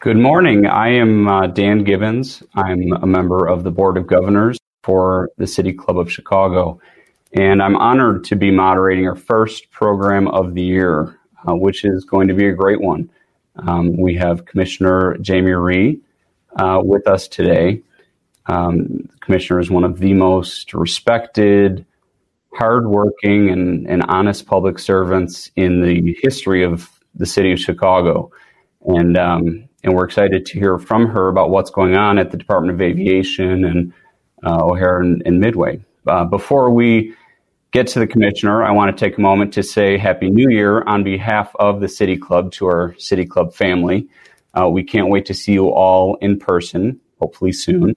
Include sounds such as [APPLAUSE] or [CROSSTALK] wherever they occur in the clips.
Good morning. I am uh, Dan Gibbons. I'm a member of the Board of Governors for the City Club of Chicago, and I'm honored to be moderating our first program of the year, uh, which is going to be a great one. Um, we have Commissioner Jamie Rhee uh, with us today. Um, the commissioner is one of the most respected, hardworking, and, and honest public servants in the history of the city of Chicago. And um, and we're excited to hear from her about what's going on at the Department of Aviation and uh, O'Hare and, and Midway. Uh, before we get to the commissioner, I want to take a moment to say Happy New Year on behalf of the City Club to our City Club family. Uh, we can't wait to see you all in person, hopefully soon.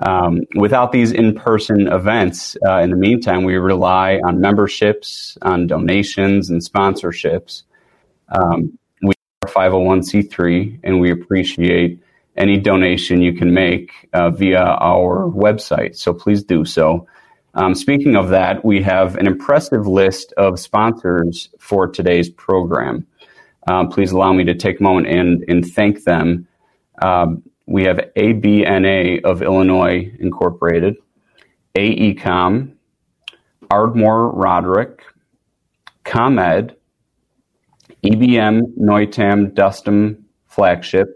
Um, without these in person events, uh, in the meantime, we rely on memberships, on donations, and sponsorships. Um, 501c3, and we appreciate any donation you can make uh, via our website. So please do so. Um, speaking of that, we have an impressive list of sponsors for today's program. Um, please allow me to take a moment and, and thank them. Um, we have ABNA of Illinois Incorporated, AECOM, Ardmore Roderick, ComEd, EBM Neutam Dustum Flagship,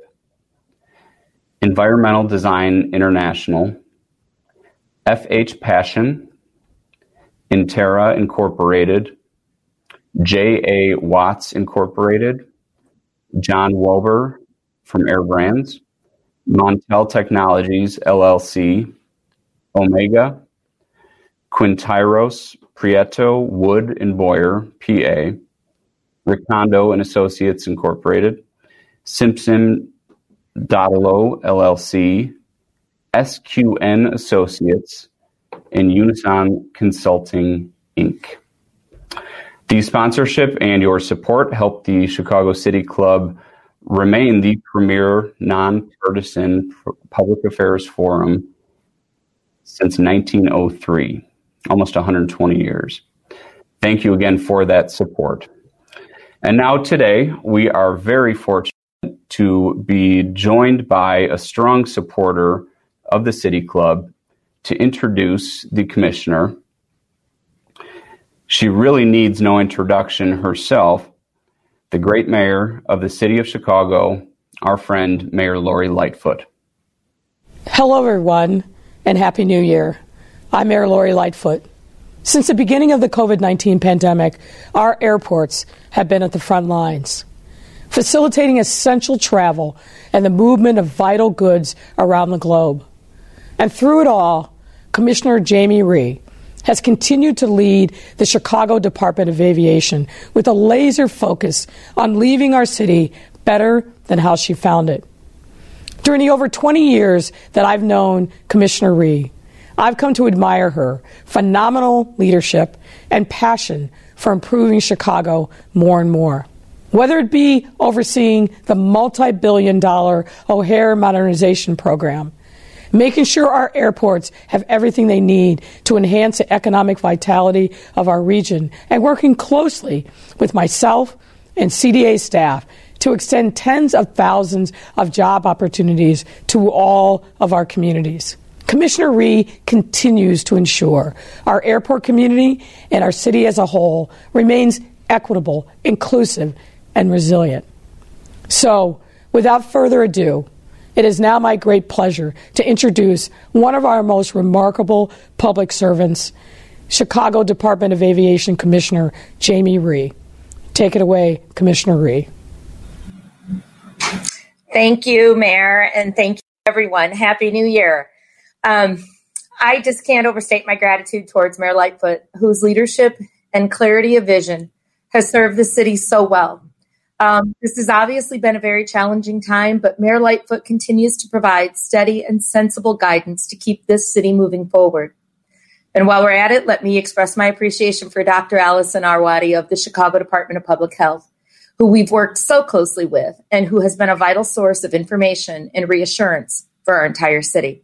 Environmental Design International, FH Paschen, Intera Incorporated, J.A. Watts Incorporated, John Wober from Air Brands, Montel Technologies LLC, Omega, Quintairos Prieto Wood and Boyer, PA, Ricondo and Associates Incorporated, Simpson Dodolo LLC, SQN Associates, and Unison Consulting Inc. The sponsorship and your support help the Chicago City Club remain the premier nonpartisan public affairs forum since 1903, almost 120 years. Thank you again for that support. And now today, we are very fortunate to be joined by a strong supporter of the City Club to introduce the commissioner. She really needs no introduction herself, the great mayor of the city of Chicago, our friend, Mayor Lori Lightfoot. Hello, everyone, and Happy New Year. I'm Mayor Lori Lightfoot. Since the beginning of the COVID 19 pandemic, our airports have been at the front lines, facilitating essential travel and the movement of vital goods around the globe. And through it all, Commissioner Jamie Rhee has continued to lead the Chicago Department of Aviation with a laser focus on leaving our city better than how she found it. During the over 20 years that I've known Commissioner Rhee, I've come to admire her phenomenal leadership and passion for improving Chicago more and more. Whether it be overseeing the multi billion dollar O'Hare modernization program, making sure our airports have everything they need to enhance the economic vitality of our region, and working closely with myself and CDA staff to extend tens of thousands of job opportunities to all of our communities. Commissioner Rhee continues to ensure our airport community and our city as a whole remains equitable, inclusive, and resilient. So, without further ado, it is now my great pleasure to introduce one of our most remarkable public servants, Chicago Department of Aviation Commissioner Jamie Rhee. Take it away, Commissioner Rhee. Thank you, Mayor, and thank you, everyone. Happy New Year. Um, I just can't overstate my gratitude towards Mayor Lightfoot, whose leadership and clarity of vision has served the city so well. Um, this has obviously been a very challenging time, but Mayor Lightfoot continues to provide steady and sensible guidance to keep this city moving forward. And while we're at it, let me express my appreciation for Dr. Allison Arwady of the Chicago Department of Public Health, who we've worked so closely with and who has been a vital source of information and reassurance for our entire city.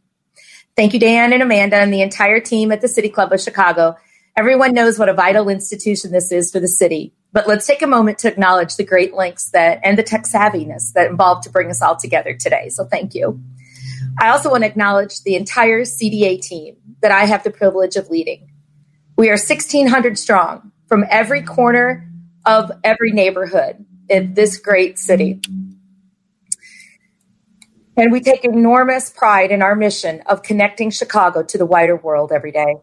Thank you, Dan and Amanda, and the entire team at the City Club of Chicago. Everyone knows what a vital institution this is for the city, but let's take a moment to acknowledge the great links that and the tech savviness that involved to bring us all together today. So thank you. I also want to acknowledge the entire CDA team that I have the privilege of leading. We are 1,600 strong from every corner of every neighborhood in this great city. And we take enormous pride in our mission of connecting Chicago to the wider world every day.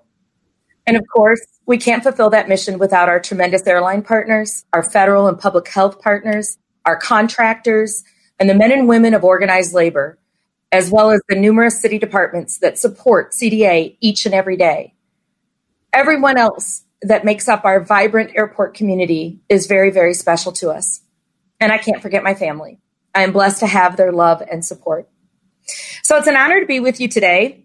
And of course, we can't fulfill that mission without our tremendous airline partners, our federal and public health partners, our contractors, and the men and women of organized labor, as well as the numerous city departments that support CDA each and every day. Everyone else that makes up our vibrant airport community is very, very special to us. And I can't forget my family. I am blessed to have their love and support. So it's an honor to be with you today.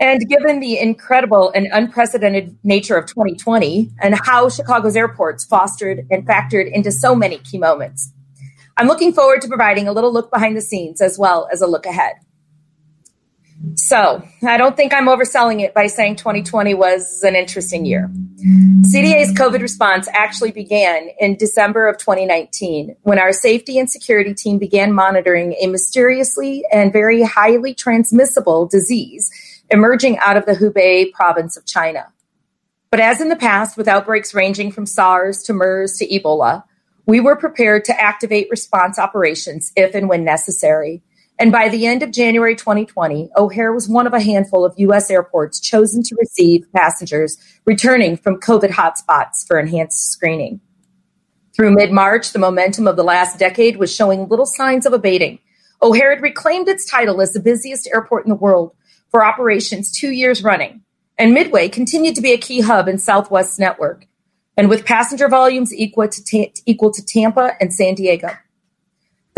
And given the incredible and unprecedented nature of 2020 and how Chicago's airports fostered and factored into so many key moments, I'm looking forward to providing a little look behind the scenes as well as a look ahead. So I don't think I'm overselling it by saying 2020 was an interesting year. CDA's COVID response actually began in December of 2019 when our safety and security team began monitoring a mysteriously and very highly transmissible disease emerging out of the Hubei province of China. But as in the past, with outbreaks ranging from SARS to MERS to Ebola, we were prepared to activate response operations if and when necessary and by the end of January 2020, O'Hare was one of a handful of U.S. airports chosen to receive passengers returning from COVID hotspots for enhanced screening. Through mid March, the momentum of the last decade was showing little signs of abating. O'Hare had reclaimed its title as the busiest airport in the world for operations two years running, and Midway continued to be a key hub in Southwest's network, and with passenger volumes equal to, ta- equal to Tampa and San Diego.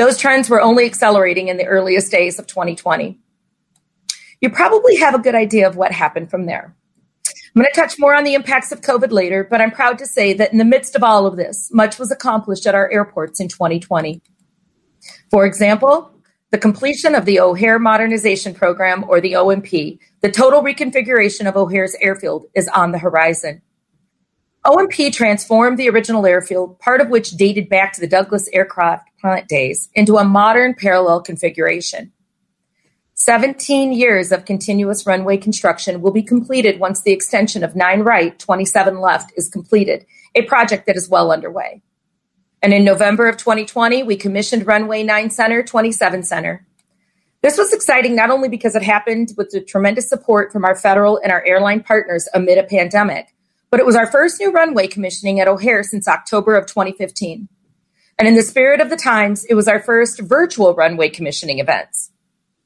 Those trends were only accelerating in the earliest days of 2020. You probably have a good idea of what happened from there. I'm going to touch more on the impacts of COVID later, but I'm proud to say that in the midst of all of this, much was accomplished at our airports in 2020. For example, the completion of the O'Hare Modernization Program, or the OMP, the total reconfiguration of O'Hare's airfield, is on the horizon. OMP transformed the original airfield, part of which dated back to the Douglas aircraft plant days, into a modern parallel configuration. 17 years of continuous runway construction will be completed once the extension of 9 right, 27 left is completed, a project that is well underway. And in November of 2020, we commissioned runway 9 center, 27 center. This was exciting not only because it happened with the tremendous support from our federal and our airline partners amid a pandemic, but it was our first new runway commissioning at O'Hare since October of 2015. And in the spirit of the times, it was our first virtual runway commissioning events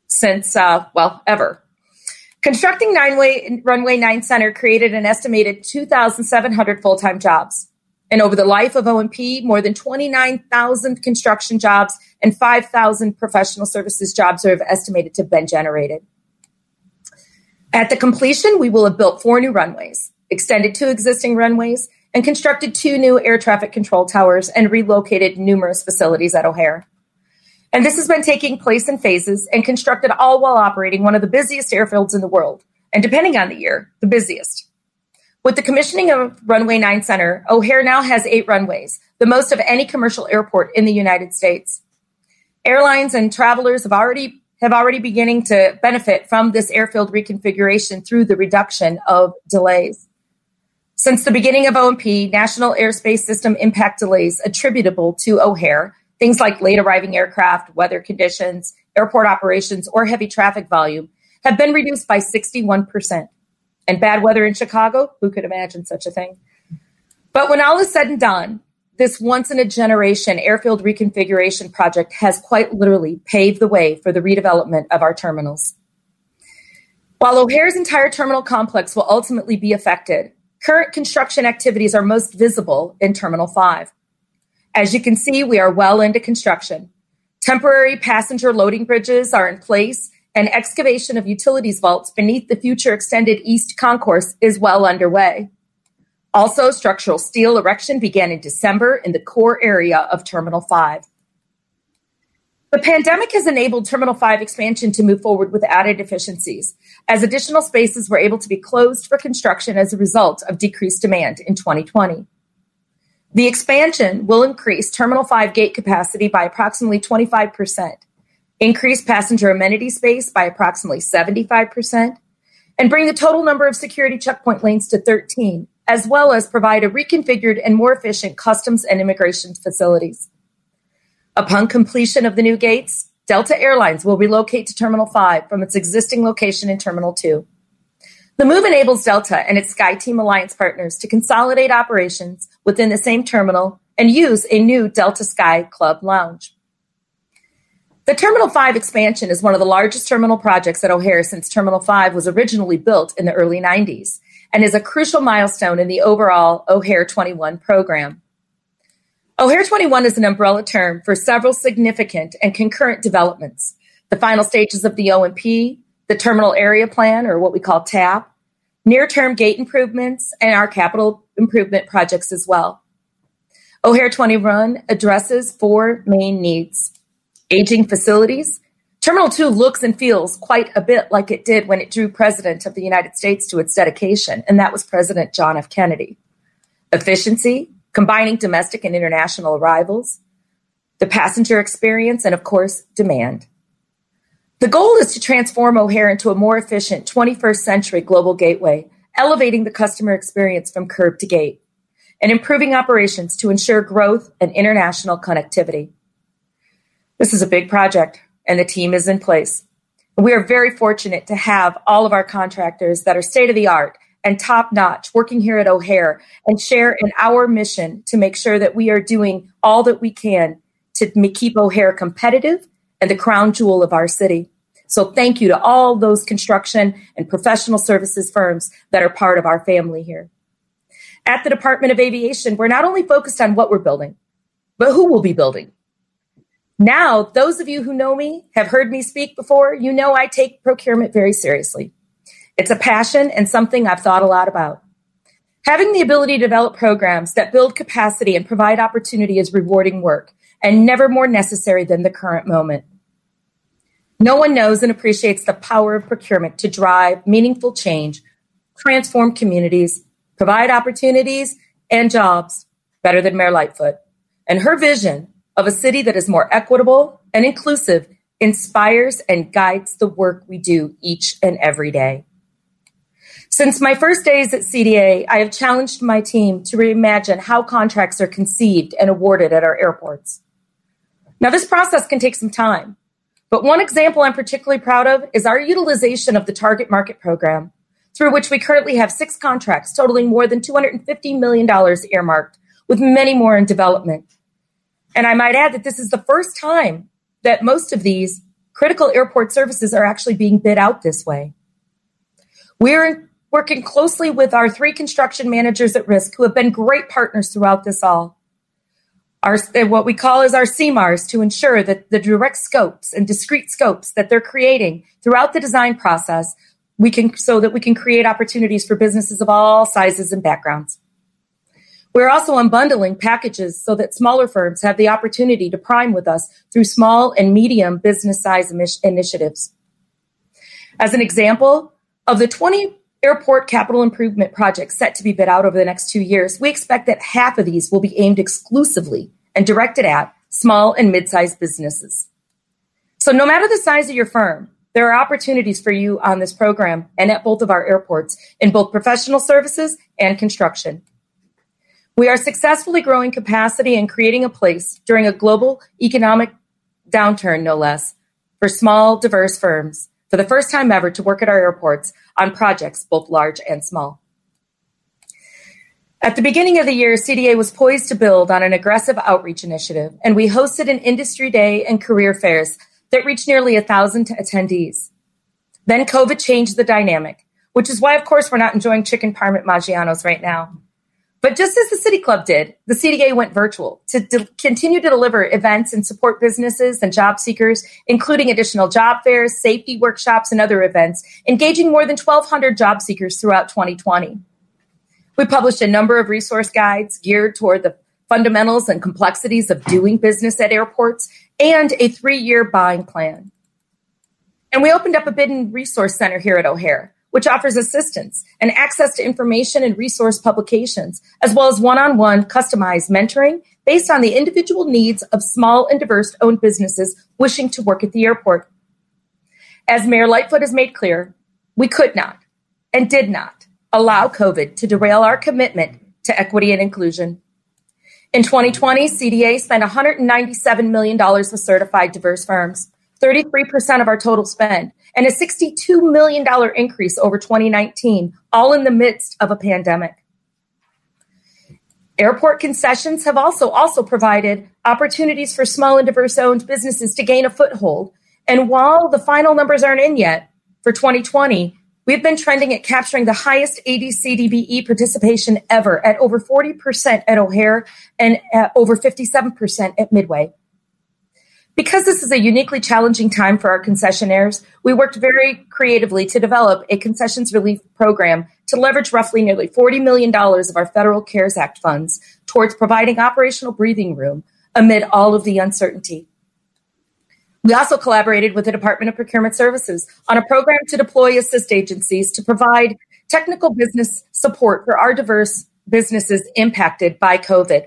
since, uh, well, ever. Constructing Nineway, Runway 9 Center created an estimated 2,700 full time jobs. And over the life of OMP, more than 29,000 construction jobs and 5,000 professional services jobs are estimated to have been generated. At the completion, we will have built four new runways extended two existing runways, and constructed two new air traffic control towers and relocated numerous facilities at O'Hare. And this has been taking place in phases and constructed all while operating one of the busiest airfields in the world, and depending on the year, the busiest. With the commissioning of Runway 9 Center, O'Hare now has eight runways, the most of any commercial airport in the United States. Airlines and travelers have already have already beginning to benefit from this airfield reconfiguration through the reduction of delays. Since the beginning of OMP, National Airspace System impact delays attributable to O'Hare, things like late arriving aircraft, weather conditions, airport operations, or heavy traffic volume, have been reduced by 61%. And bad weather in Chicago, who could imagine such a thing? But when all is said and done, this once in a generation airfield reconfiguration project has quite literally paved the way for the redevelopment of our terminals. While O'Hare's entire terminal complex will ultimately be affected, Current construction activities are most visible in Terminal 5. As you can see, we are well into construction. Temporary passenger loading bridges are in place, and excavation of utilities vaults beneath the future extended East Concourse is well underway. Also, structural steel erection began in December in the core area of Terminal 5. The pandemic has enabled Terminal 5 expansion to move forward with added efficiencies, as additional spaces were able to be closed for construction as a result of decreased demand in 2020. The expansion will increase Terminal 5 gate capacity by approximately 25%, increase passenger amenity space by approximately 75%, and bring the total number of security checkpoint lanes to 13, as well as provide a reconfigured and more efficient customs and immigration facilities. Upon completion of the new gates, Delta Airlines will relocate to Terminal 5 from its existing location in Terminal 2. The move enables Delta and its SkyTeam Alliance partners to consolidate operations within the same terminal and use a new Delta Sky Club lounge. The Terminal 5 expansion is one of the largest terminal projects at O'Hare since Terminal 5 was originally built in the early 90s and is a crucial milestone in the overall O'Hare 21 program. O'Hare 21 is an umbrella term for several significant and concurrent developments. The final stages of the OMP, the terminal area plan, or what we call TAP, near term gate improvements, and our capital improvement projects as well. O'Hare 21 addresses four main needs aging facilities. Terminal 2 looks and feels quite a bit like it did when it drew President of the United States to its dedication, and that was President John F. Kennedy. Efficiency, combining domestic and international arrivals, the passenger experience, and of course, demand. The goal is to transform O'Hare into a more efficient 21st century global gateway, elevating the customer experience from curb to gate, and improving operations to ensure growth and international connectivity. This is a big project, and the team is in place. We are very fortunate to have all of our contractors that are state of the art and top notch working here at O'Hare and share in our mission to make sure that we are doing all that we can to keep O'Hare competitive and the crown jewel of our city. So thank you to all those construction and professional services firms that are part of our family here. At the Department of Aviation, we're not only focused on what we're building, but who we'll be building. Now, those of you who know me have heard me speak before, you know I take procurement very seriously. It's a passion and something I've thought a lot about. Having the ability to develop programs that build capacity and provide opportunity is rewarding work and never more necessary than the current moment. No one knows and appreciates the power of procurement to drive meaningful change, transform communities, provide opportunities and jobs better than Mayor Lightfoot. And her vision of a city that is more equitable and inclusive inspires and guides the work we do each and every day. Since my first days at CDA, I have challenged my team to reimagine how contracts are conceived and awarded at our airports. Now, this process can take some time, but one example I'm particularly proud of is our utilization of the Target Market Program, through which we currently have six contracts totaling more than $250 million earmarked, with many more in development. And I might add that this is the first time that most of these critical airport services are actually being bid out this way. We're working closely with our three construction managers at risk who have been great partners throughout this all our what we call is our CMARs to ensure that the direct scopes and discrete scopes that they're creating throughout the design process we can so that we can create opportunities for businesses of all sizes and backgrounds. We're also unbundling packages so that smaller firms have the opportunity to prime with us through small and medium business size initiatives. As an example, of the 20 airport capital improvement projects set to be bid out over the next two years, we expect that half of these will be aimed exclusively and directed at small and mid-sized businesses. So no matter the size of your firm, there are opportunities for you on this program and at both of our airports in both professional services and construction. We are successfully growing capacity and creating a place during a global economic downturn, no less, for small, diverse firms for the first time ever to work at our airports on projects both large and small. At the beginning of the year, CDA was poised to build on an aggressive outreach initiative, and we hosted an industry day and career fairs that reached nearly a thousand attendees. Then COVID changed the dynamic, which is why, of course, we're not enjoying chicken parm at Maggiano's right now. But just as the City Club did, the CDA went virtual to de- continue to deliver events and support businesses and job seekers, including additional job fairs, safety workshops, and other events, engaging more than 1,200 job seekers throughout 2020. We published a number of resource guides geared toward the fundamentals and complexities of doing business at airports and a three year buying plan. And we opened up a bid resource center here at O'Hare which offers assistance and access to information and resource publications, as well as one on one customized mentoring based on the individual needs of small and diverse owned businesses wishing to work at the airport. As Mayor Lightfoot has made clear, we could not and did not allow COVID to derail our commitment to equity and inclusion. In 2020, CDA spent $197 million with certified diverse firms, 33% of our total spend, and a $62 million increase over 2019, all in the midst of a pandemic. Airport concessions have also also provided opportunities for small and diverse owned businesses to gain a foothold. And while the final numbers aren't in yet for 2020, We've been trending at capturing the highest ACDBE participation ever at over 40% at O'Hare and at over 57% at Midway. Because this is a uniquely challenging time for our concessionaires, we worked very creatively to develop a concessions relief program to leverage roughly nearly $40 million of our federal CARES Act funds towards providing operational breathing room amid all of the uncertainty. We also collaborated with the Department of Procurement Services on a program to deploy assist agencies to provide technical business support for our diverse businesses impacted by COVID.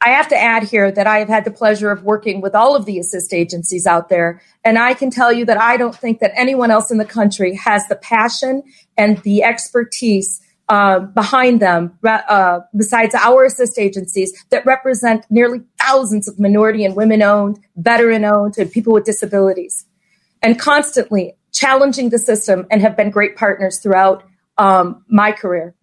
I have to add here that I have had the pleasure of working with all of the assist agencies out there, and I can tell you that I don't think that anyone else in the country has the passion and the expertise uh, behind them, uh, besides our assist agencies that represent nearly thousands of minority and women owned, veteran owned, and people with disabilities, and constantly challenging the system and have been great partners throughout um, my career.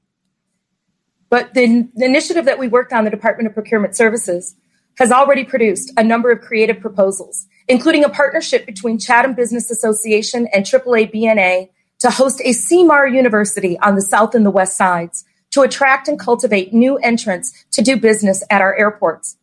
But the, the initiative that we worked on, the Department of Procurement Services, has already produced a number of creative proposals, including a partnership between Chatham Business Association and AAA BNA to host a CMAR university on the south and the west sides to attract and cultivate new entrants to do business at our airports.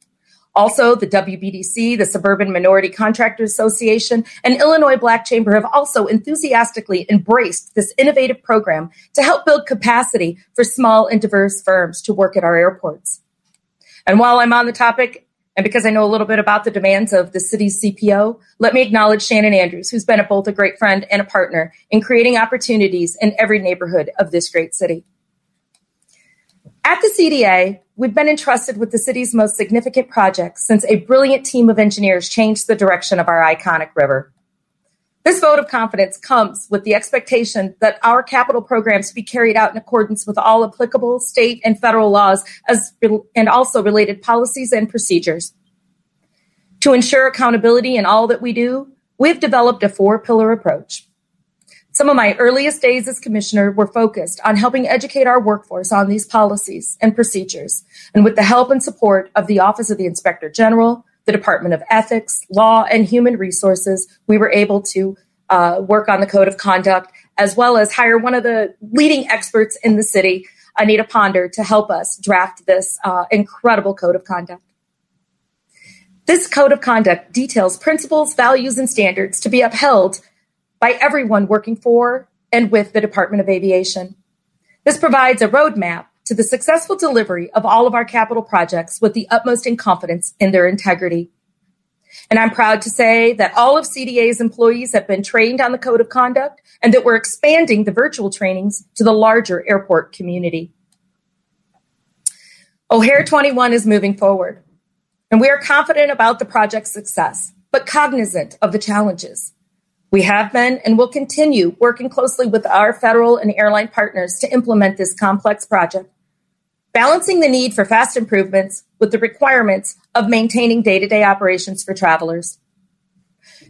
Also, the WBDC, the Suburban Minority Contractors Association, and Illinois Black Chamber have also enthusiastically embraced this innovative program to help build capacity for small and diverse firms to work at our airports. And while I'm on the topic, and because I know a little bit about the demands of the city's CPO, let me acknowledge Shannon Andrews, who's been a, both a great friend and a partner in creating opportunities in every neighborhood of this great city. At the CDA, we've been entrusted with the city's most significant projects since a brilliant team of engineers changed the direction of our iconic river. This vote of confidence comes with the expectation that our capital programs be carried out in accordance with all applicable state and federal laws as, and also related policies and procedures. To ensure accountability in all that we do, we've developed a four pillar approach. Some of my earliest days as commissioner were focused on helping educate our workforce on these policies and procedures. And with the help and support of the Office of the Inspector General, the Department of Ethics, Law, and Human Resources, we were able to uh, work on the code of conduct, as well as hire one of the leading experts in the city, Anita Ponder, to help us draft this uh, incredible code of conduct. This code of conduct details principles, values, and standards to be upheld by everyone working for and with the Department of Aviation. This provides a roadmap to the successful delivery of all of our capital projects with the utmost in confidence in their integrity. And I'm proud to say that all of CDA's employees have been trained on the code of conduct and that we're expanding the virtual trainings to the larger airport community. O'Hare 21 is moving forward, and we are confident about the project's success, but cognizant of the challenges. We have been and will continue working closely with our federal and airline partners to implement this complex project, balancing the need for fast improvements with the requirements of maintaining day to day operations for travelers.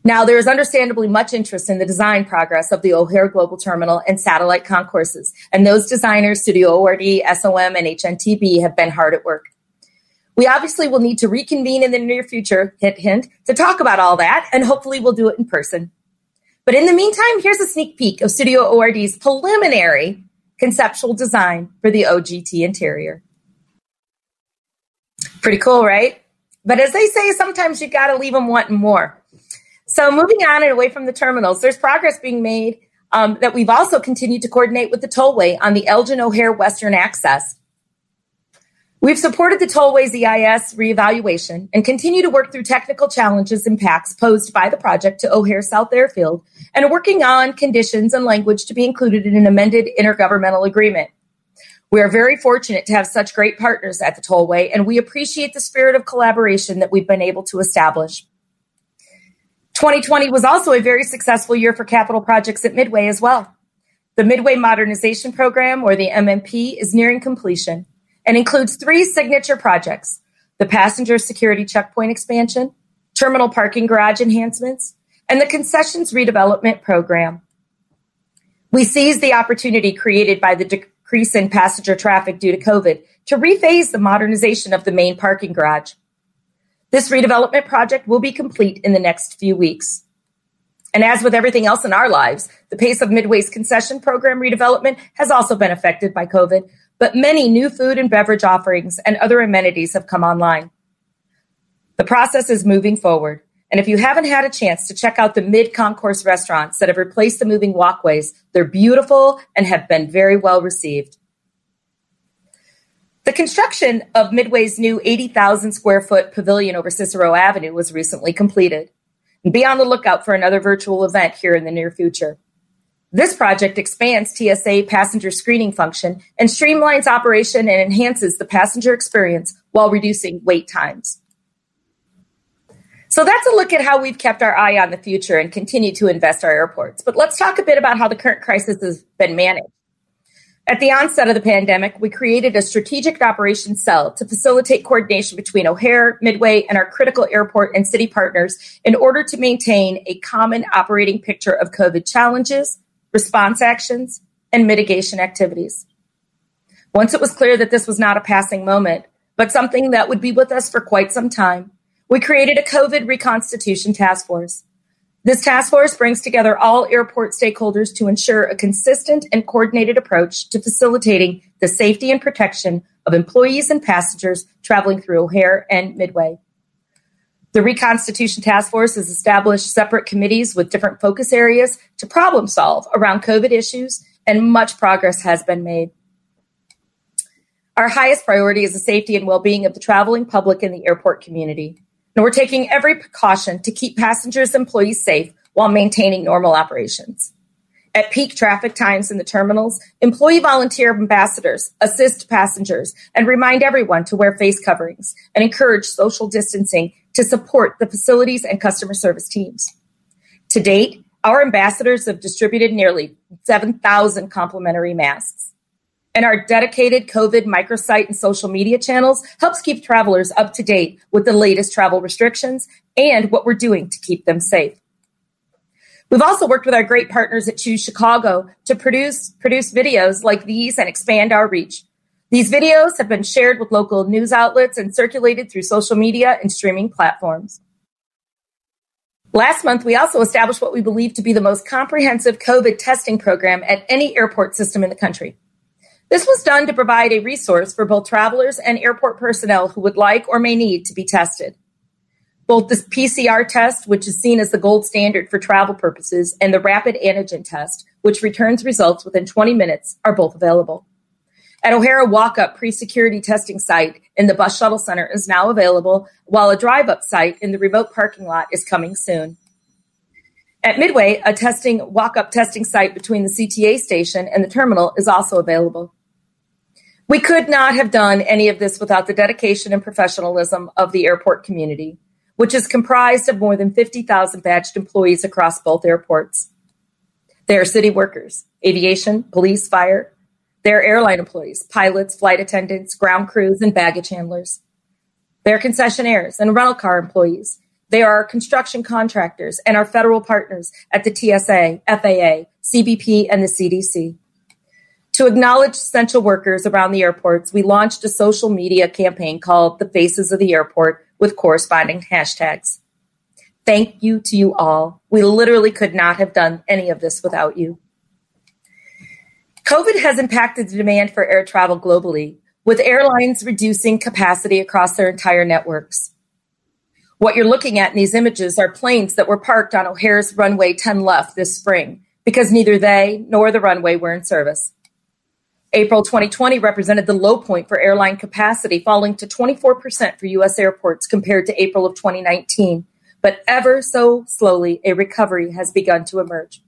Now, there is understandably much interest in the design progress of the O'Hare Global Terminal and satellite concourses, and those designers, Studio ORD, SOM, and HNTB, have been hard at work. We obviously will need to reconvene in the near future, hint, hint, to talk about all that, and hopefully we'll do it in person. But in the meantime, here's a sneak peek of Studio ORD's preliminary conceptual design for the OGT interior. Pretty cool, right? But as they say, sometimes you got to leave them wanting more. So moving on and away from the terminals, there's progress being made um, that we've also continued to coordinate with the tollway on the Elgin O'Hare Western Access. We've supported the Tollways EIS reevaluation and continue to work through technical challenges and impacts posed by the project to O'Hare South Airfield and are working on conditions and language to be included in an amended intergovernmental agreement. We are very fortunate to have such great partners at the Tollway, and we appreciate the spirit of collaboration that we've been able to establish. 2020 was also a very successful year for capital projects at Midway as well. The Midway Modernization Program, or the MMP, is nearing completion and includes three signature projects the passenger security checkpoint expansion, terminal parking garage enhancements, and the concessions redevelopment program. We seized the opportunity created by the decrease in passenger traffic due to COVID to rephase the modernization of the main parking garage. This redevelopment project will be complete in the next few weeks. And as with everything else in our lives, the pace of Midway's concession program redevelopment has also been affected by COVID, but many new food and beverage offerings and other amenities have come online. The process is moving forward. And if you haven't had a chance to check out the mid concourse restaurants that have replaced the moving walkways, they're beautiful and have been very well received. The construction of Midway's new 80,000 square foot pavilion over Cicero Avenue was recently completed. Be on the lookout for another virtual event here in the near future. This project expands TSA passenger screening function and streamlines operation and enhances the passenger experience while reducing wait times. So that's a look at how we've kept our eye on the future and continue to invest our airports. But let's talk a bit about how the current crisis has been managed. At the onset of the pandemic, we created a strategic operations cell to facilitate coordination between O'Hare, Midway, and our critical airport and city partners in order to maintain a common operating picture of COVID challenges, response actions, and mitigation activities. Once it was clear that this was not a passing moment, but something that would be with us for quite some time, we created a COVID reconstitution task force. This task force brings together all airport stakeholders to ensure a consistent and coordinated approach to facilitating the safety and protection of employees and passengers traveling through O'Hare and Midway. The Reconstitution Task Force has established separate committees with different focus areas to problem solve around COVID issues, and much progress has been made. Our highest priority is the safety and well being of the traveling public and the airport community. And we're taking every precaution to keep passengers and employees safe while maintaining normal operations. At peak traffic times in the terminals, employee volunteer ambassadors assist passengers and remind everyone to wear face coverings and encourage social distancing to support the facilities and customer service teams. To date, our ambassadors have distributed nearly 7,000 complimentary masks. And our dedicated COVID microsite and social media channels helps keep travelers up to date with the latest travel restrictions and what we're doing to keep them safe. We've also worked with our great partners at Choose Chicago to produce, produce videos like these and expand our reach. These videos have been shared with local news outlets and circulated through social media and streaming platforms. Last month, we also established what we believe to be the most comprehensive COVID testing program at any airport system in the country. This was done to provide a resource for both travelers and airport personnel who would like or may need to be tested. Both the PCR test, which is seen as the gold standard for travel purposes, and the rapid antigen test, which returns results within 20 minutes, are both available. At O'Hare, walk up pre security testing site in the bus shuttle center is now available, while a drive up site in the remote parking lot is coming soon. At Midway, a testing walk up testing site between the CTA station and the terminal is also available. We could not have done any of this without the dedication and professionalism of the airport community, which is comprised of more than 50,000 badged employees across both airports. They are city workers, aviation, police, fire, they're airline employees, pilots, flight attendants, ground crews, and baggage handlers. They're concessionaires and rental car employees. They are construction contractors and our federal partners at the TSA, FAA, CBP, and the CDC. To acknowledge essential workers around the airports, we launched a social media campaign called The Faces of the Airport with corresponding hashtags. Thank you to you all. We literally could not have done any of this without you. COVID has impacted the demand for air travel globally, with airlines reducing capacity across their entire networks. What you're looking at in these images are planes that were parked on O'Hare's runway 10 left this spring because neither they nor the runway were in service. April 2020 represented the low point for airline capacity, falling to 24% for U.S. airports compared to April of 2019. But ever so slowly, a recovery has begun to emerge.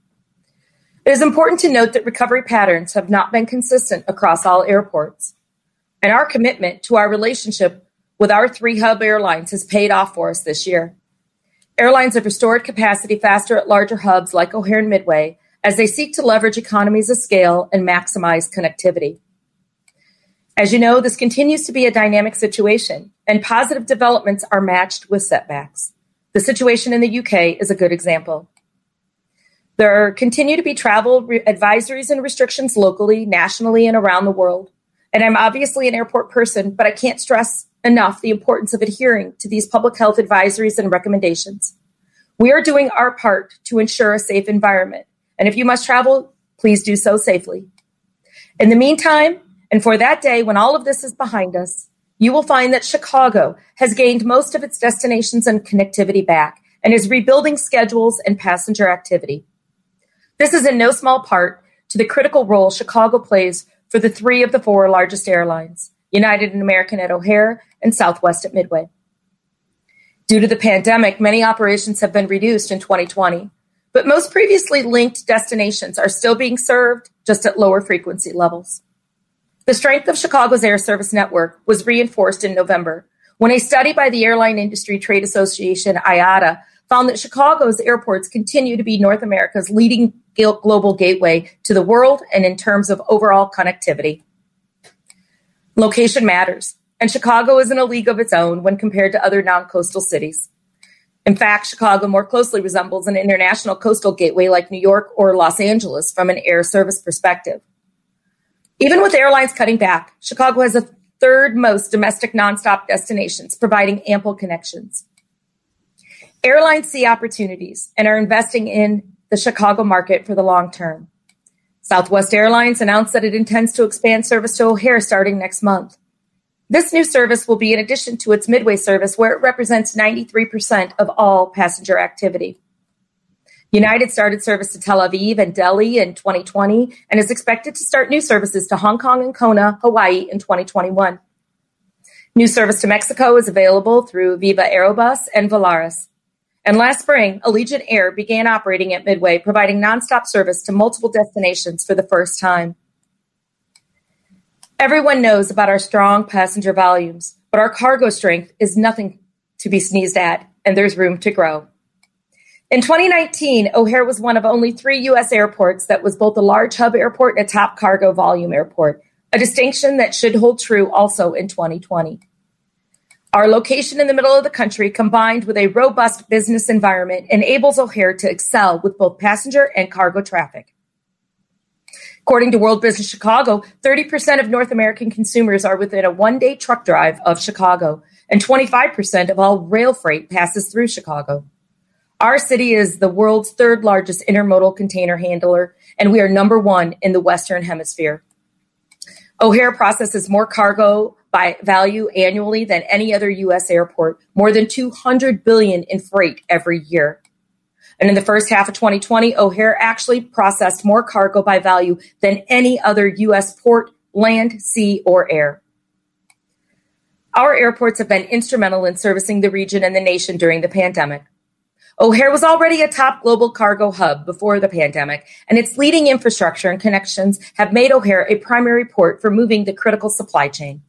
It is important to note that recovery patterns have not been consistent across all airports. And our commitment to our relationship with our three hub airlines has paid off for us this year. Airlines have restored capacity faster at larger hubs like O'Hare and Midway as they seek to leverage economies of scale and maximize connectivity. As you know, this continues to be a dynamic situation, and positive developments are matched with setbacks. The situation in the UK is a good example. There continue to be travel re- advisories and restrictions locally, nationally, and around the world. And I'm obviously an airport person, but I can't stress enough the importance of adhering to these public health advisories and recommendations. We are doing our part to ensure a safe environment and if you must travel, please do so safely. In the meantime, and for that day when all of this is behind us, you will find that Chicago has gained most of its destinations and connectivity back and is rebuilding schedules and passenger activity. This is in no small part to the critical role Chicago plays for the three of the four largest airlines United and American at O'Hare and Southwest at Midway. Due to the pandemic, many operations have been reduced in 2020, but most previously linked destinations are still being served, just at lower frequency levels. The strength of Chicago's air service network was reinforced in November when a study by the Airline Industry Trade Association, IATA, found that Chicago's airports continue to be North America's leading global gateway to the world and in terms of overall connectivity. Location matters, and Chicago is in a league of its own when compared to other non coastal cities. In fact, Chicago more closely resembles an international coastal gateway like New York or Los Angeles from an air service perspective. Even with airlines cutting back, Chicago has the third most domestic nonstop destinations, providing ample connections. Airlines see opportunities and are investing in the Chicago market for the long term. Southwest Airlines announced that it intends to expand service to O'Hare starting next month. This new service will be in addition to its Midway service, where it represents 93% of all passenger activity. United started service to Tel Aviv and Delhi in 2020 and is expected to start new services to Hong Kong and Kona, Hawaii in 2021. New service to Mexico is available through Viva Aerobus and Volaris. And last spring, Allegiant Air began operating at Midway, providing nonstop service to multiple destinations for the first time. Everyone knows about our strong passenger volumes, but our cargo strength is nothing to be sneezed at, and there's room to grow. In 2019, O'Hare was one of only three U.S. airports that was both a large hub airport and a top cargo volume airport, a distinction that should hold true also in 2020. Our location in the middle of the country, combined with a robust business environment, enables O'Hare to excel with both passenger and cargo traffic. According to World Business Chicago, 30% of North American consumers are within a one day truck drive of Chicago, and 25% of all rail freight passes through Chicago. Our city is the world's third largest intermodal container handler, and we are number one in the Western Hemisphere. O'Hare processes more cargo by value annually than any other U.S. airport, more than 200 billion in freight every year. And in the first half of 2020, O'Hare actually processed more cargo by value than any other U.S. port, land, sea, or air. Our airports have been instrumental in servicing the region and the nation during the pandemic. O'Hare was already a top global cargo hub before the pandemic, and its leading infrastructure and connections have made O'Hare a primary port for moving the critical supply chain.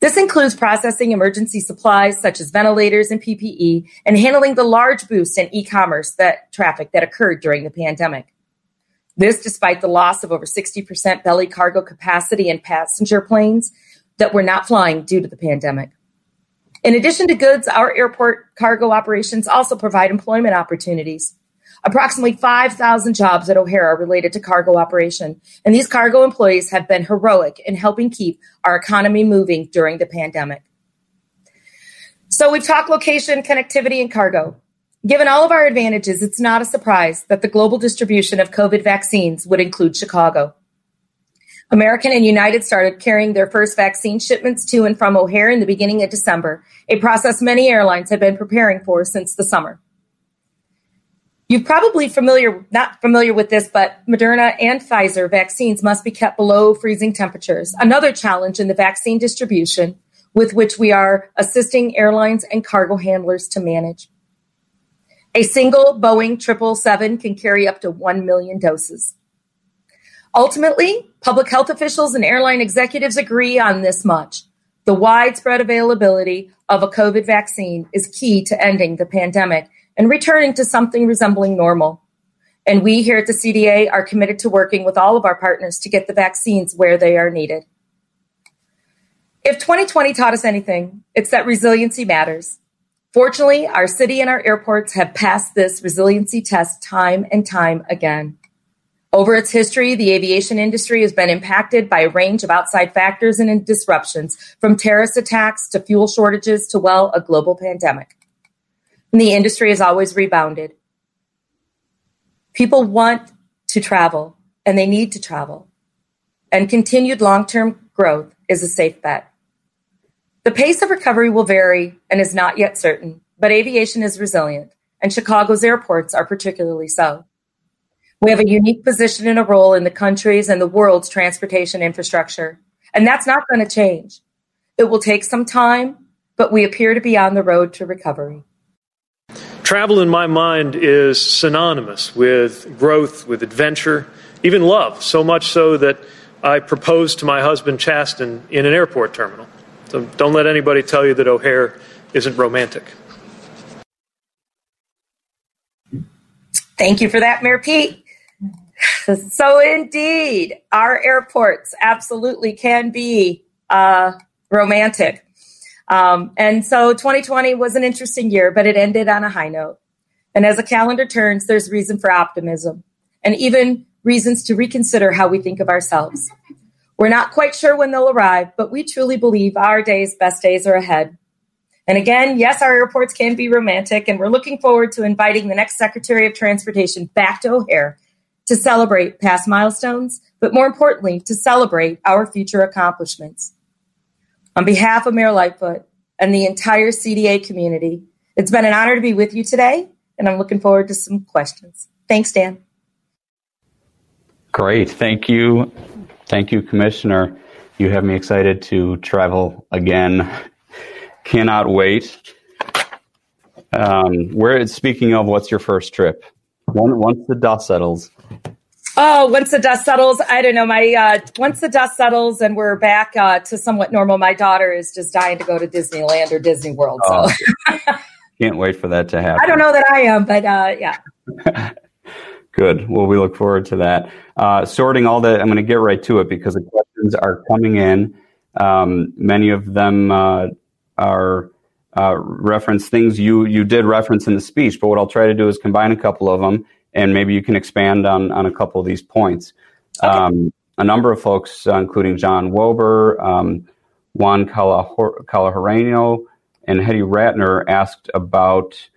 This includes processing emergency supplies such as ventilators and PPE and handling the large boost in e-commerce that traffic that occurred during the pandemic. This despite the loss of over 60% belly cargo capacity in passenger planes that were not flying due to the pandemic. In addition to goods, our airport cargo operations also provide employment opportunities. Approximately 5,000 jobs at O'Hare are related to cargo operation, and these cargo employees have been heroic in helping keep our economy moving during the pandemic. So we've talked location, connectivity, and cargo. Given all of our advantages, it's not a surprise that the global distribution of COVID vaccines would include Chicago. American and United started carrying their first vaccine shipments to and from O'Hare in the beginning of December, a process many airlines have been preparing for since the summer. You're probably familiar, not familiar with this, but Moderna and Pfizer vaccines must be kept below freezing temperatures. Another challenge in the vaccine distribution with which we are assisting airlines and cargo handlers to manage. A single Boeing 777 can carry up to 1 million doses. Ultimately, public health officials and airline executives agree on this much. The widespread availability of a COVID vaccine is key to ending the pandemic and returning to something resembling normal. And we here at the CDA are committed to working with all of our partners to get the vaccines where they are needed. If 2020 taught us anything, it's that resiliency matters. Fortunately, our city and our airports have passed this resiliency test time and time again. Over its history, the aviation industry has been impacted by a range of outside factors and disruptions, from terrorist attacks to fuel shortages to, well, a global pandemic. And the industry has always rebounded. People want to travel and they need to travel. And continued long term growth is a safe bet. The pace of recovery will vary and is not yet certain, but aviation is resilient, and Chicago's airports are particularly so. We have a unique position and a role in the country's and the world's transportation infrastructure, and that's not going to change. It will take some time, but we appear to be on the road to recovery. Travel in my mind is synonymous with growth, with adventure, even love, so much so that I proposed to my husband Chasten in an airport terminal. So don't let anybody tell you that O'Hare isn't romantic. Thank you for that, Mayor Pete. [LAUGHS] So, indeed, our airports absolutely can be uh, romantic. Um, and so 2020 was an interesting year, but it ended on a high note. And as the calendar turns, there's reason for optimism and even reasons to reconsider how we think of ourselves. We're not quite sure when they'll arrive, but we truly believe our days, best days are ahead. And again, yes, our airports can be romantic, and we're looking forward to inviting the next Secretary of Transportation back to O'Hare to celebrate past milestones, but more importantly, to celebrate our future accomplishments. On behalf of Mayor Lightfoot and the entire CDA community, it's been an honor to be with you today, and I'm looking forward to some questions. Thanks, Dan. Great. Thank you. Thank you, Commissioner. You have me excited to travel again. Cannot wait. Um, where, speaking of, what's your first trip? Once the dust settles. Oh, once the dust settles, I don't know. My uh, once the dust settles and we're back uh, to somewhat normal, my daughter is just dying to go to Disneyland or Disney World. So oh, can't wait for that to happen. [LAUGHS] I don't know that I am, but uh, yeah. [LAUGHS] Good. Well, we look forward to that. Uh, sorting all the, I'm going to get right to it because the questions are coming in. Um, many of them uh, are uh, reference things you you did reference in the speech, but what I'll try to do is combine a couple of them and maybe you can expand on, on a couple of these points. Okay. Um, a number of folks, uh, including John Wober, um, Juan Calajareno, and Hetty Ratner, asked about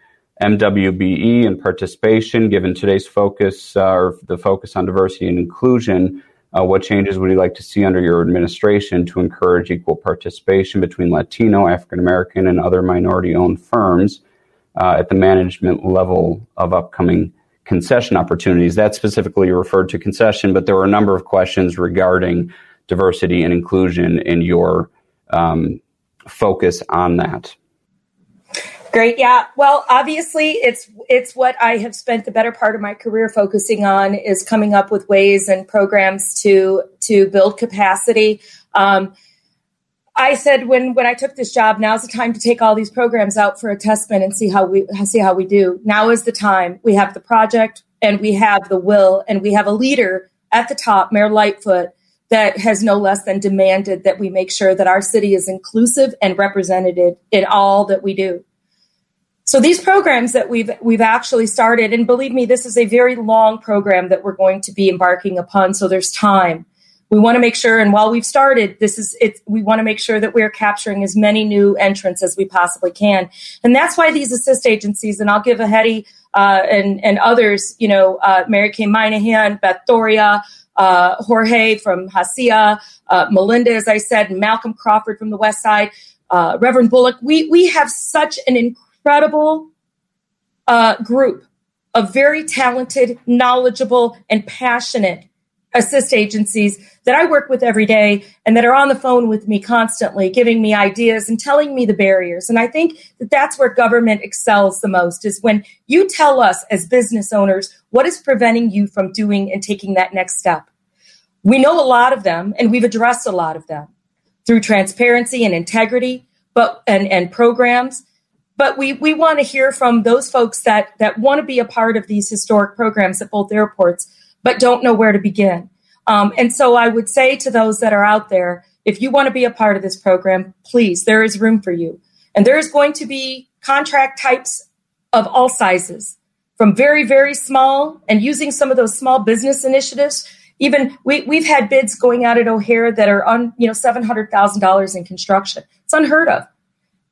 MWBE and participation. Given today's focus, uh, or the focus on diversity and inclusion, uh, what changes would you like to see under your administration to encourage equal participation between Latino, African American, and other minority owned firms uh, at the management level of upcoming concession opportunities. That specifically referred to concession, but there were a number of questions regarding diversity and inclusion in your um, focus on that. Great. Yeah. Well, obviously it's it's what I have spent the better part of my career focusing on is coming up with ways and programs to to build capacity. Um, I said when when I took this job, now's the time to take all these programs out for a testament and see how we see how we do. Now is the time. We have the project and we have the will and we have a leader at the top, Mayor Lightfoot, that has no less than demanded that we make sure that our city is inclusive and represented in all that we do. So these programs that we've we've actually started, and believe me, this is a very long program that we're going to be embarking upon. So there's time we want to make sure and while we've started this is it we want to make sure that we're capturing as many new entrants as we possibly can. And that's why these assist agencies and i'll give a hetty uh, and and others you know uh, mary kay Minaghan, beth doria uh, jorge from HACIA uh, melinda as i said malcolm crawford from the west side uh, reverend bullock. We we have such an incredible uh, group of very talented, knowledgeable, and passionate assist agencies that I work with every day and that are on the phone with me constantly, giving me ideas and telling me the barriers. And I think that that's where government excels the most is when you tell us as business owners what is preventing you from doing and taking that next step. We know a lot of them and we've addressed a lot of them through transparency and integrity, but and, and programs. But we, we want to hear from those folks that, that want to be a part of these historic programs at both airports but don't know where to begin. Um, and so I would say to those that are out there, if you want to be a part of this program, please, there is room for you. And there is going to be contract types of all sizes, from very, very small and using some of those small business initiatives. Even we, we've had bids going out at O'Hare that are on, you know, $700,000 in construction. It's unheard of.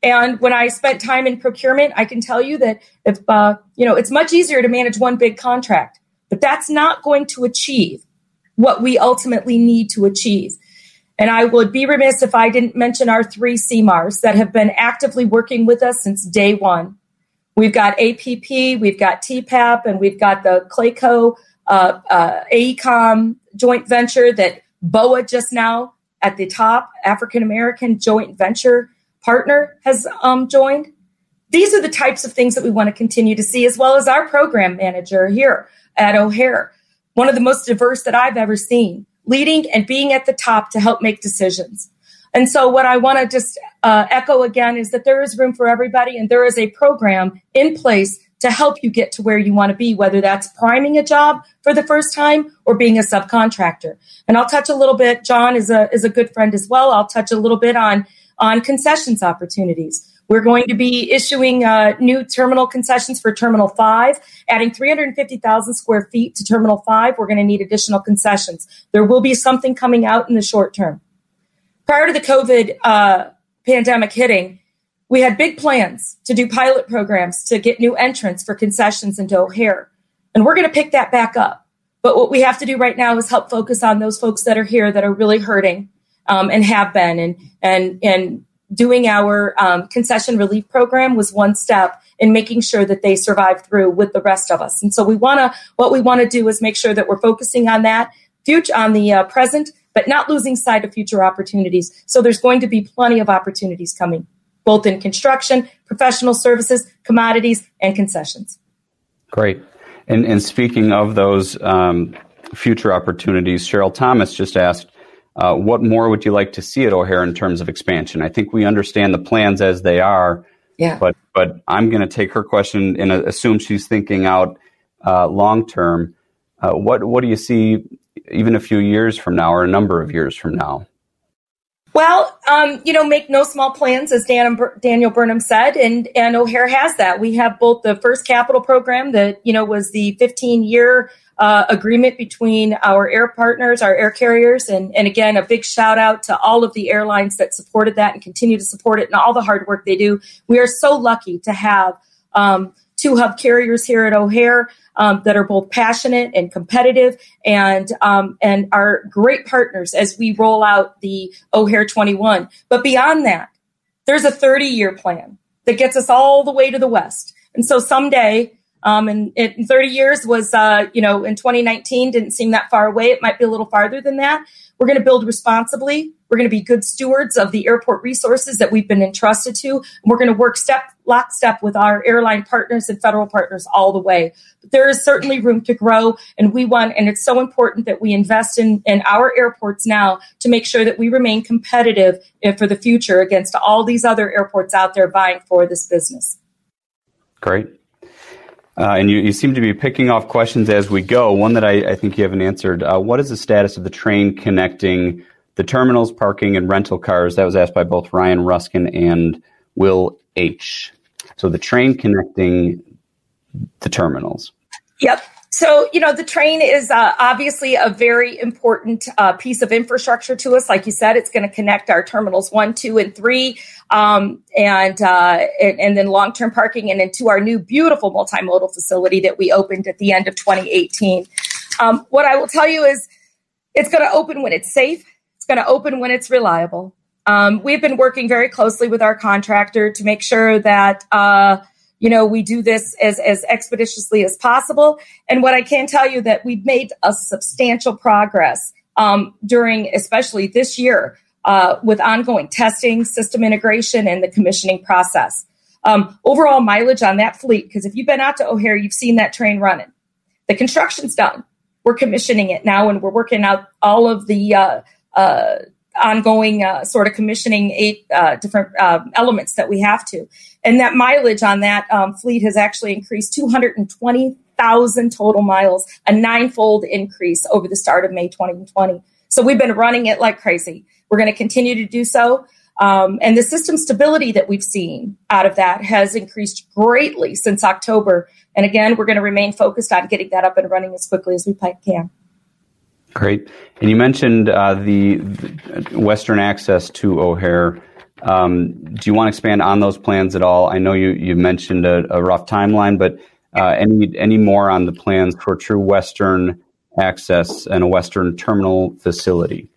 And when I spent time in procurement, I can tell you that if, uh, you know, it's much easier to manage one big contract but that's not going to achieve what we ultimately need to achieve. And I would be remiss if I didn't mention our three CMARs that have been actively working with us since day one. We've got APP, we've got TPAP, and we've got the Clayco uh, uh, AECOM joint venture that Bowa just now at the top, African American joint venture partner, has um, joined. These are the types of things that we want to continue to see, as well as our program manager here at O'Hare, one of the most diverse that I've ever seen, leading and being at the top to help make decisions. And so, what I want to just uh, echo again is that there is room for everybody, and there is a program in place to help you get to where you want to be, whether that's priming a job for the first time or being a subcontractor. And I'll touch a little bit. John is a is a good friend as well. I'll touch a little bit on on concessions opportunities. We're going to be issuing uh, new terminal concessions for Terminal 5, adding 350,000 square feet to Terminal 5. We're going to need additional concessions. There will be something coming out in the short term. Prior to the COVID uh, pandemic hitting, we had big plans to do pilot programs to get new entrants for concessions into O'Hare. And we're going to pick that back up. But what we have to do right now is help focus on those folks that are here that are really hurting um, and have been and and and doing our um, concession relief program was one step in making sure that they survive through with the rest of us. And so we want to, what we want to do is make sure that we're focusing on that future, on the uh, present, but not losing sight of future opportunities. So there's going to be plenty of opportunities coming, both in construction, professional services, commodities, and concessions. Great. And, and speaking of those um, future opportunities, Cheryl Thomas just asked, uh, what more would you like to see at O'Hare in terms of expansion? I think we understand the plans as they are. Yeah. But but I'm going to take her question and assume she's thinking out uh, long term. Uh, what what do you see even a few years from now or a number of years from now? Well, um, you know, make no small plans, as Dan, Daniel Burnham said, and and O'Hare has that. We have both the first capital program that you know was the 15 year uh, agreement between our air partners, our air carriers, and, and again, a big shout out to all of the airlines that supported that and continue to support it and all the hard work they do. We are so lucky to have um, two hub carriers here at O'Hare um, that are both passionate and competitive and um, and are great partners as we roll out the O'Hare 21. But beyond that, there's a 30 year plan that gets us all the way to the west. And so someday um, and in 30 years was, uh, you know, in 2019 didn't seem that far away. It might be a little farther than that. We're going to build responsibly. We're going to be good stewards of the airport resources that we've been entrusted to. And we're going to work step lockstep with our airline partners and federal partners all the way. But there is certainly room to grow, and we want, and it's so important that we invest in, in our airports now to make sure that we remain competitive eh, for the future against all these other airports out there vying for this business. Great. Uh, and you, you, seem to be picking off questions as we go. One that I, I think you haven't answered. Uh, what is the status of the train connecting the terminals, parking, and rental cars? That was asked by both Ryan Ruskin and Will H. So the train connecting the terminals. Yep. So, you know, the train is uh, obviously a very important uh, piece of infrastructure to us. Like you said, it's going to connect our terminals one, two, and three, um, and, uh, and, and then long term parking, and into our new beautiful multimodal facility that we opened at the end of 2018. Um, what I will tell you is, it's going to open when it's safe. It's going to open when it's reliable. Um, we've been working very closely with our contractor to make sure that uh, you know, we do this as, as expeditiously as possible. And what I can tell you that we've made a substantial progress um, during, especially this year, uh, with ongoing testing, system integration, and the commissioning process. Um, overall mileage on that fleet, because if you've been out to O'Hare, you've seen that train running. The construction's done. We're commissioning it now, and we're working out all of the uh, uh, ongoing uh, sort of commissioning eight uh, different uh, elements that we have to. And that mileage on that um, fleet has actually increased 220,000 total miles, a ninefold increase over the start of May 2020. So we've been running it like crazy. We're going to continue to do so. Um, and the system stability that we've seen out of that has increased greatly since October. And again, we're going to remain focused on getting that up and running as quickly as we can. Great. And you mentioned uh, the, the, Western access to O'Hare. Um, do you want to expand on those plans at all? I know you, you mentioned a, a rough timeline, but uh, any, any more on the plans for true Western access and a Western terminal facility?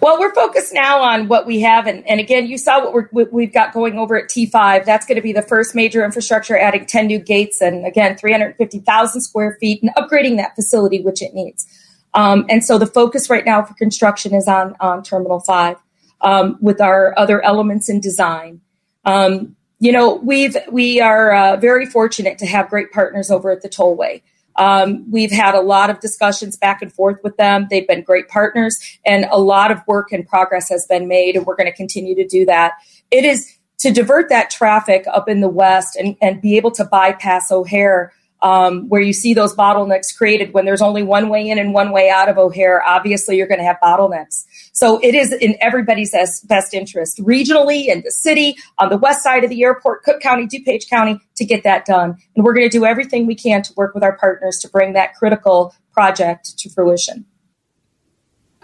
Well, we're focused now on what we have. And, and again, you saw what, we we've got going over at T5. That's going to be the first major infrastructure, adding 10 new gates and again, 350,000 square feet and upgrading that facility, which it needs. Um, and so the focus right now for construction is on, on Terminal 5 um, with our other elements in design. Um, you know, we've, we are uh, very fortunate to have great partners over at the Tollway. Um, we've had a lot of discussions back and forth with them. They've been great partners, and a lot of work and progress has been made, and we're going to continue to do that. It is to divert that traffic up in the west and, and be able to bypass O'Hare um, where you see those bottlenecks created when there's only one way in and one way out of O'Hare, obviously you're going to have bottlenecks. So it is in everybody's best interest, regionally in the city, on the west side of the airport, Cook County, DuPage County, to get that done. And we're going to do everything we can to work with our partners to bring that critical project to fruition.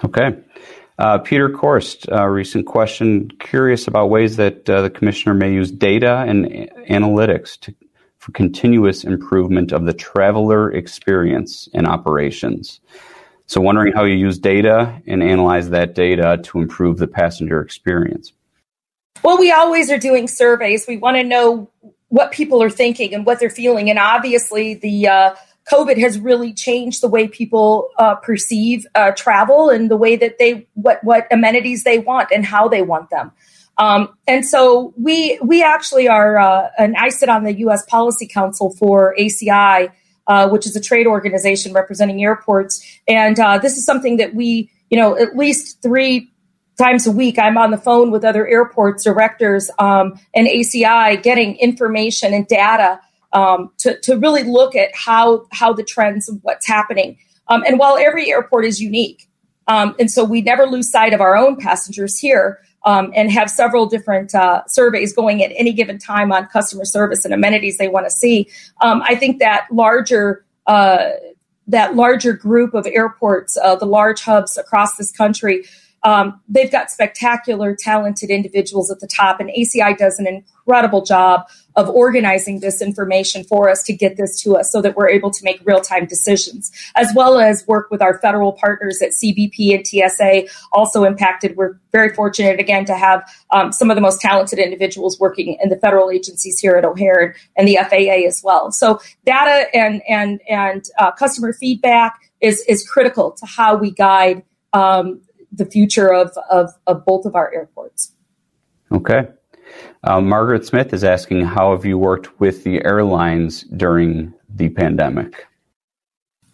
Okay. Uh, Peter Korst, uh, recent question. Curious about ways that uh, the commissioner may use data and analytics to for continuous improvement of the traveler experience in operations. So, wondering how you use data and analyze that data to improve the passenger experience. Well, we always are doing surveys. We want to know what people are thinking and what they're feeling. And obviously, the uh, COVID has really changed the way people uh, perceive uh, travel and the way that they what what amenities they want and how they want them. Um, and so we we actually are, uh, and I sit on the U.S. Policy Council for ACI, uh, which is a trade organization representing airports. And uh, this is something that we, you know, at least three times a week, I'm on the phone with other airports directors um, and ACI, getting information and data um, to to really look at how how the trends of what's happening. Um, and while every airport is unique, um, and so we never lose sight of our own passengers here um, and have several different uh, surveys going at any given time on customer service and amenities they want to see. Um, I think that larger uh, that larger group of airports, uh, the large hubs across this country, um, they've got spectacular, talented individuals at the top, and ACI does an incredible job of organizing this information for us to get this to us so that we're able to make real time decisions, as well as work with our federal partners at CBP and TSA, also impacted. We're very fortunate, again, to have um, some of the most talented individuals working in the federal agencies here at O'Hare and the FAA as well. So, data and, and, and uh, customer feedback is, is critical to how we guide um, the future of, of, of both of our airports. Okay. Uh, Margaret Smith is asking, how have you worked with the airlines during the pandemic?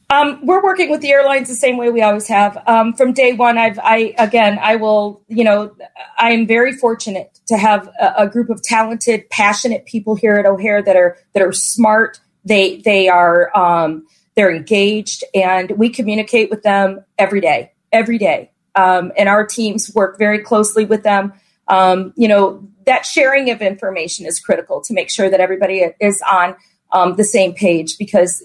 Um, we're working with the airlines the same way we always have. Um, from day one, I've, I, again, I will, you know, I am very fortunate to have a, a, group of talented, passionate people here at O'Hare that are, that are smart. They, they are, um, they're engaged and we communicate with them every day, every day um, and our teams work very closely with them. Um, you know, that sharing of information is critical to make sure that everybody is on um, the same page because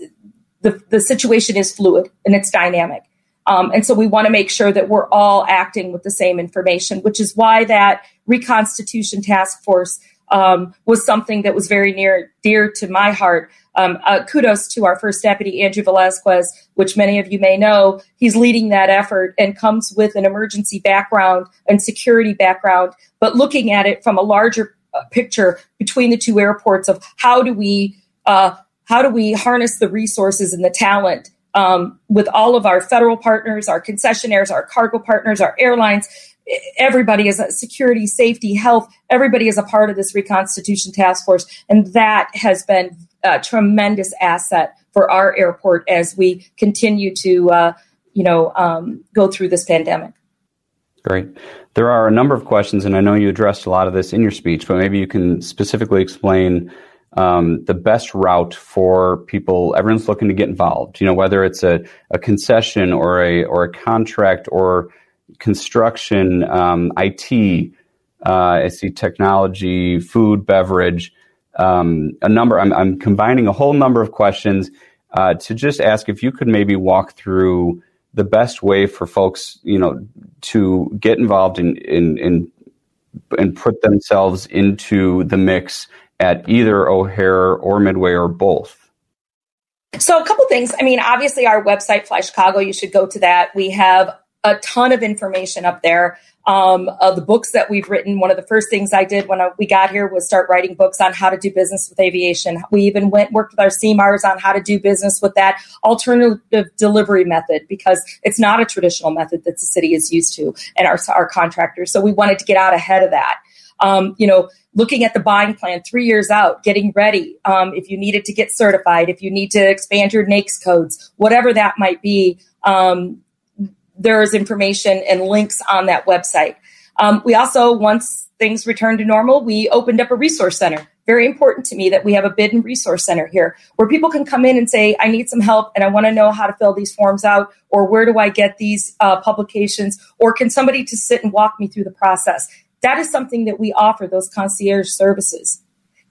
the, the situation is fluid and it's dynamic. Um, and so we want to make sure that we're all acting with the same information, which is why that reconstitution task force um, was something that was very near dear to my heart. Um, uh, kudos to our first deputy, Andrew Velasquez, which many of you may know. He's leading that effort and comes with an emergency background and security background, but looking at it from a larger picture between the two airports of how do we uh, how do we harness the resources and the talent um, with all of our federal partners, our concessionaires, our cargo partners, our airlines. Everybody is a security, safety, health. Everybody is a part of this reconstitution task force, and that has been a tremendous asset for our airport as we continue to, uh, you know, um, go through this pandemic. Great. There are a number of questions, and I know you addressed a lot of this in your speech, but maybe you can specifically explain um, the best route for people. Everyone's looking to get involved. You know, whether it's a, a concession or a or a contract or construction, um, IT, uh, I see technology, food, beverage, um, a number. I'm, I'm, combining a whole number of questions uh, to just ask if you could maybe walk through the best way for folks, you know, to get involved in in, in and put themselves into the mix at either O'Hare or Midway or both? So, a couple things. I mean, obviously, our website, Fly Chicago, you should go to that. We have a ton of information up there um, of the books that we've written. One of the first things I did when I, we got here was start writing books on how to do business with aviation. We even went worked with our CMARs on how to do business with that alternative delivery method because it's not a traditional method that the city is used to and our, our contractors. So we wanted to get out ahead of that. Um, you know, looking at the buying plan three years out, getting ready. Um, if you needed to get certified, if you need to expand your NAICS codes, whatever that might be, um, there is information and links on that website. Um, we also, once things returned to normal, we opened up a resource center. Very important to me that we have a bid and resource center here where people can come in and say, I need some help and I want to know how to fill these forms out, or where do I get these uh, publications, or can somebody to sit and walk me through the process? that is something that we offer those concierge services.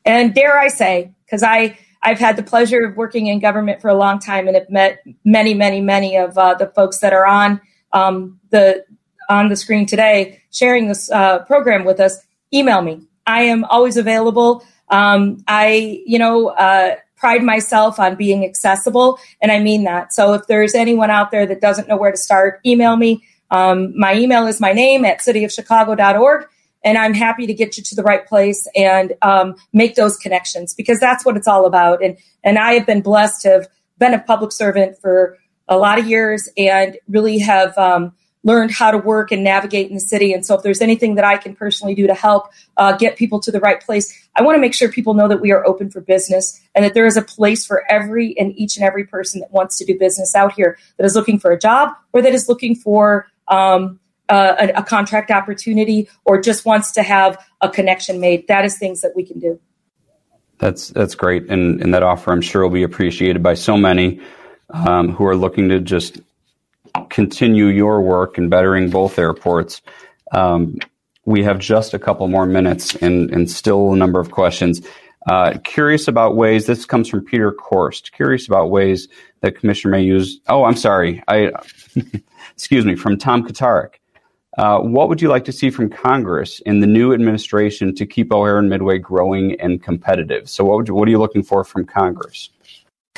And dare I say, because I I've had the pleasure of working in government for a long time and have met many, many, many of uh, the folks that are on um, the on the screen today sharing this uh, program with us. Email me. I am always available. Um, I, you know, uh, pride myself on being accessible, and I mean that. So if there's anyone out there that doesn't know where to start, email me. Um, my email is my name at cityofchicago.org and I'm happy to get you to the right place and um, make those connections because that's what it's all about. And and I have been blessed to have been a public servant for a lot of years and really have um, learned how to work and navigate in the city. And so, if there's anything that I can personally do to help uh, get people to the right place, I want to make sure people know that we are open for business and that there is a place for every and each and every person that wants to do business out here that is looking for a job or that is looking for um, uh, a, a, contract opportunity or just wants to have a connection made. That is things that we can do. That's that's great, and and that offer I'm sure will be appreciated by so many um, who are looking to just continue your work in bettering both airports. Um, we have just a couple more minutes and, and still a number of questions. Uh, curious about ways, this comes from Peter Korst, curious about ways that Commissioner may use, oh, I'm sorry, I, [LAUGHS] excuse me, from Tom Katarik. Uh, what would you like to see from Congress in the new administration to keep O'Hare and Midway growing and competitive? So, what, you, what are you looking for from Congress?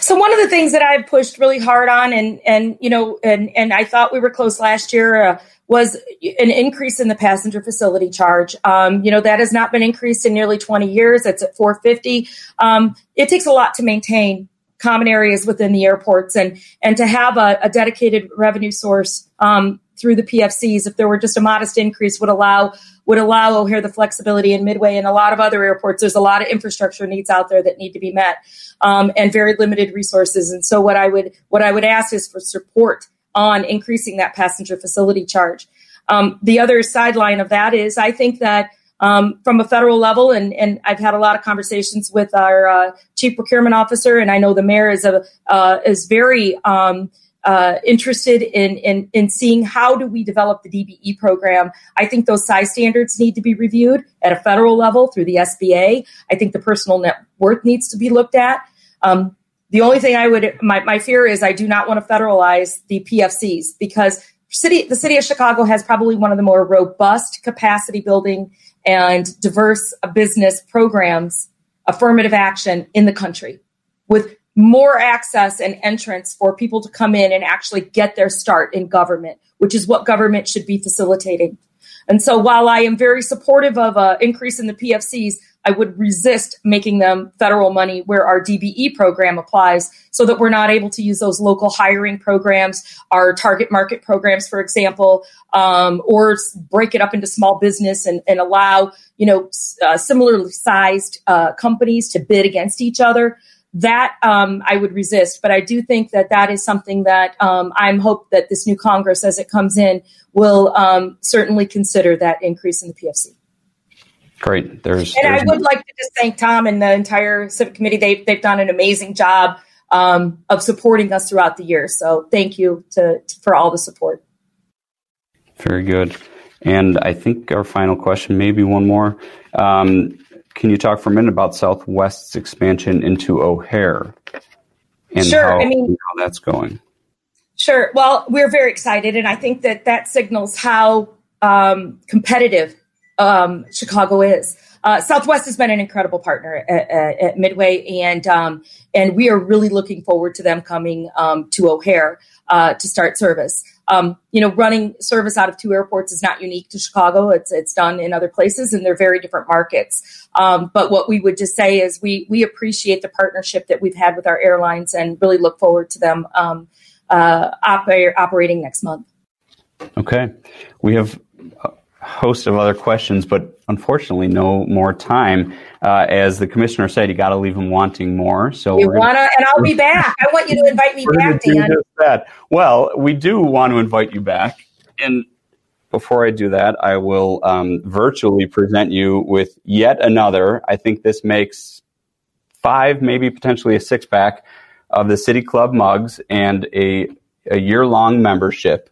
So one of the things that I've pushed really hard on, and and you know, and and I thought we were close last year, uh, was an increase in the passenger facility charge. Um, you know, that has not been increased in nearly 20 years. It's at 450. Um, it takes a lot to maintain common areas within the airports, and and to have a, a dedicated revenue source um, through the PFCs, if there were just a modest increase, would allow would allow O'Hare the flexibility in Midway and a lot of other airports. There's a lot of infrastructure needs out there that need to be met, um, and very limited resources. And so, what I would what I would ask is for support on increasing that passenger facility charge. Um, the other sideline of that is, I think that um, from a federal level, and, and I've had a lot of conversations with our uh, chief procurement officer, and I know the mayor is a uh, is very um, uh, interested in, in in seeing how do we develop the DBE program. I think those size standards need to be reviewed at a federal level through the SBA. I think the personal net worth needs to be looked at. Um, the only thing I would my, my fear is I do not want to federalize the PFCs because city the city of Chicago has probably one of the more robust capacity building and diverse business programs affirmative action in the country with more access and entrance for people to come in and actually get their start in government, which is what government should be facilitating. And so while I am very supportive of an increase in the PFCs, I would resist making them federal money where our DBE program applies so that we're not able to use those local hiring programs, our target market programs, for example, um, or break it up into small business and, and allow, you know, uh, similarly sized uh, companies to bid against each other that um, I would resist. But I do think that that is something that um, I'm hope that this new Congress, as it comes in, will um, certainly consider that increase in the PFC. Great. There's and there's I would like to just thank Tom and the entire civic committee. They've they've done an amazing job um, of supporting us throughout the year. So thank you to, to for all the support. Very good. And I think our final question, maybe one more. Um, can you talk for a minute about Southwest's expansion into O'Hare and Sure, how, I mean- how that's going? Sure. Well, we're very excited, and I think that that signals how um, competitive um, Chicago is. Uh, Southwest has been an incredible partner at, at, at Midway, and um, and we are really looking forward to them coming um, to O'Hare uh, to start service. Um, you know, running service out of two airports is not unique to Chicago. It's it's done in other places, and they're very different markets. Um, but what we would just say is we we appreciate the partnership that we've had with our airlines, and really look forward to them um, uh, oper- operating next month. Okay. We have a host of other questions, but unfortunately, no more time. Uh, as the commissioner said, you got to leave them wanting more. So You we're wanna, and I'll be back. I want you to invite me back, Dan. that. Well, we do want to invite you back. And before I do that, I will um, virtually present you with yet another. I think this makes five, maybe potentially a six pack of the City Club mugs and a, a year long membership.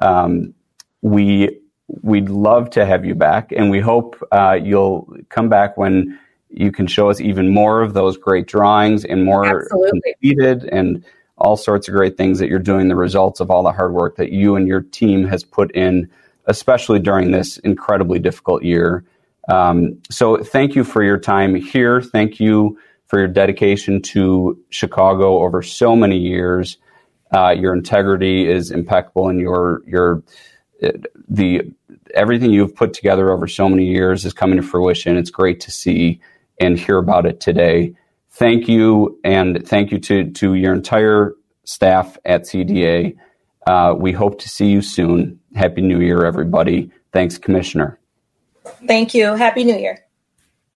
Um, we we'd love to have you back, and we hope uh, you'll come back when you can show us even more of those great drawings and more Absolutely. completed and all sorts of great things that you're doing. The results of all the hard work that you and your team has put in, especially during this incredibly difficult year. Um, so thank you for your time here. Thank you for your dedication to Chicago over so many years. Uh, your integrity is impeccable, and your your the everything you've put together over so many years is coming to fruition. It's great to see and hear about it today. Thank you, and thank you to to your entire staff at CDA. Uh, we hope to see you soon. Happy New Year, everybody. Thanks, Commissioner. Thank you. Happy New Year.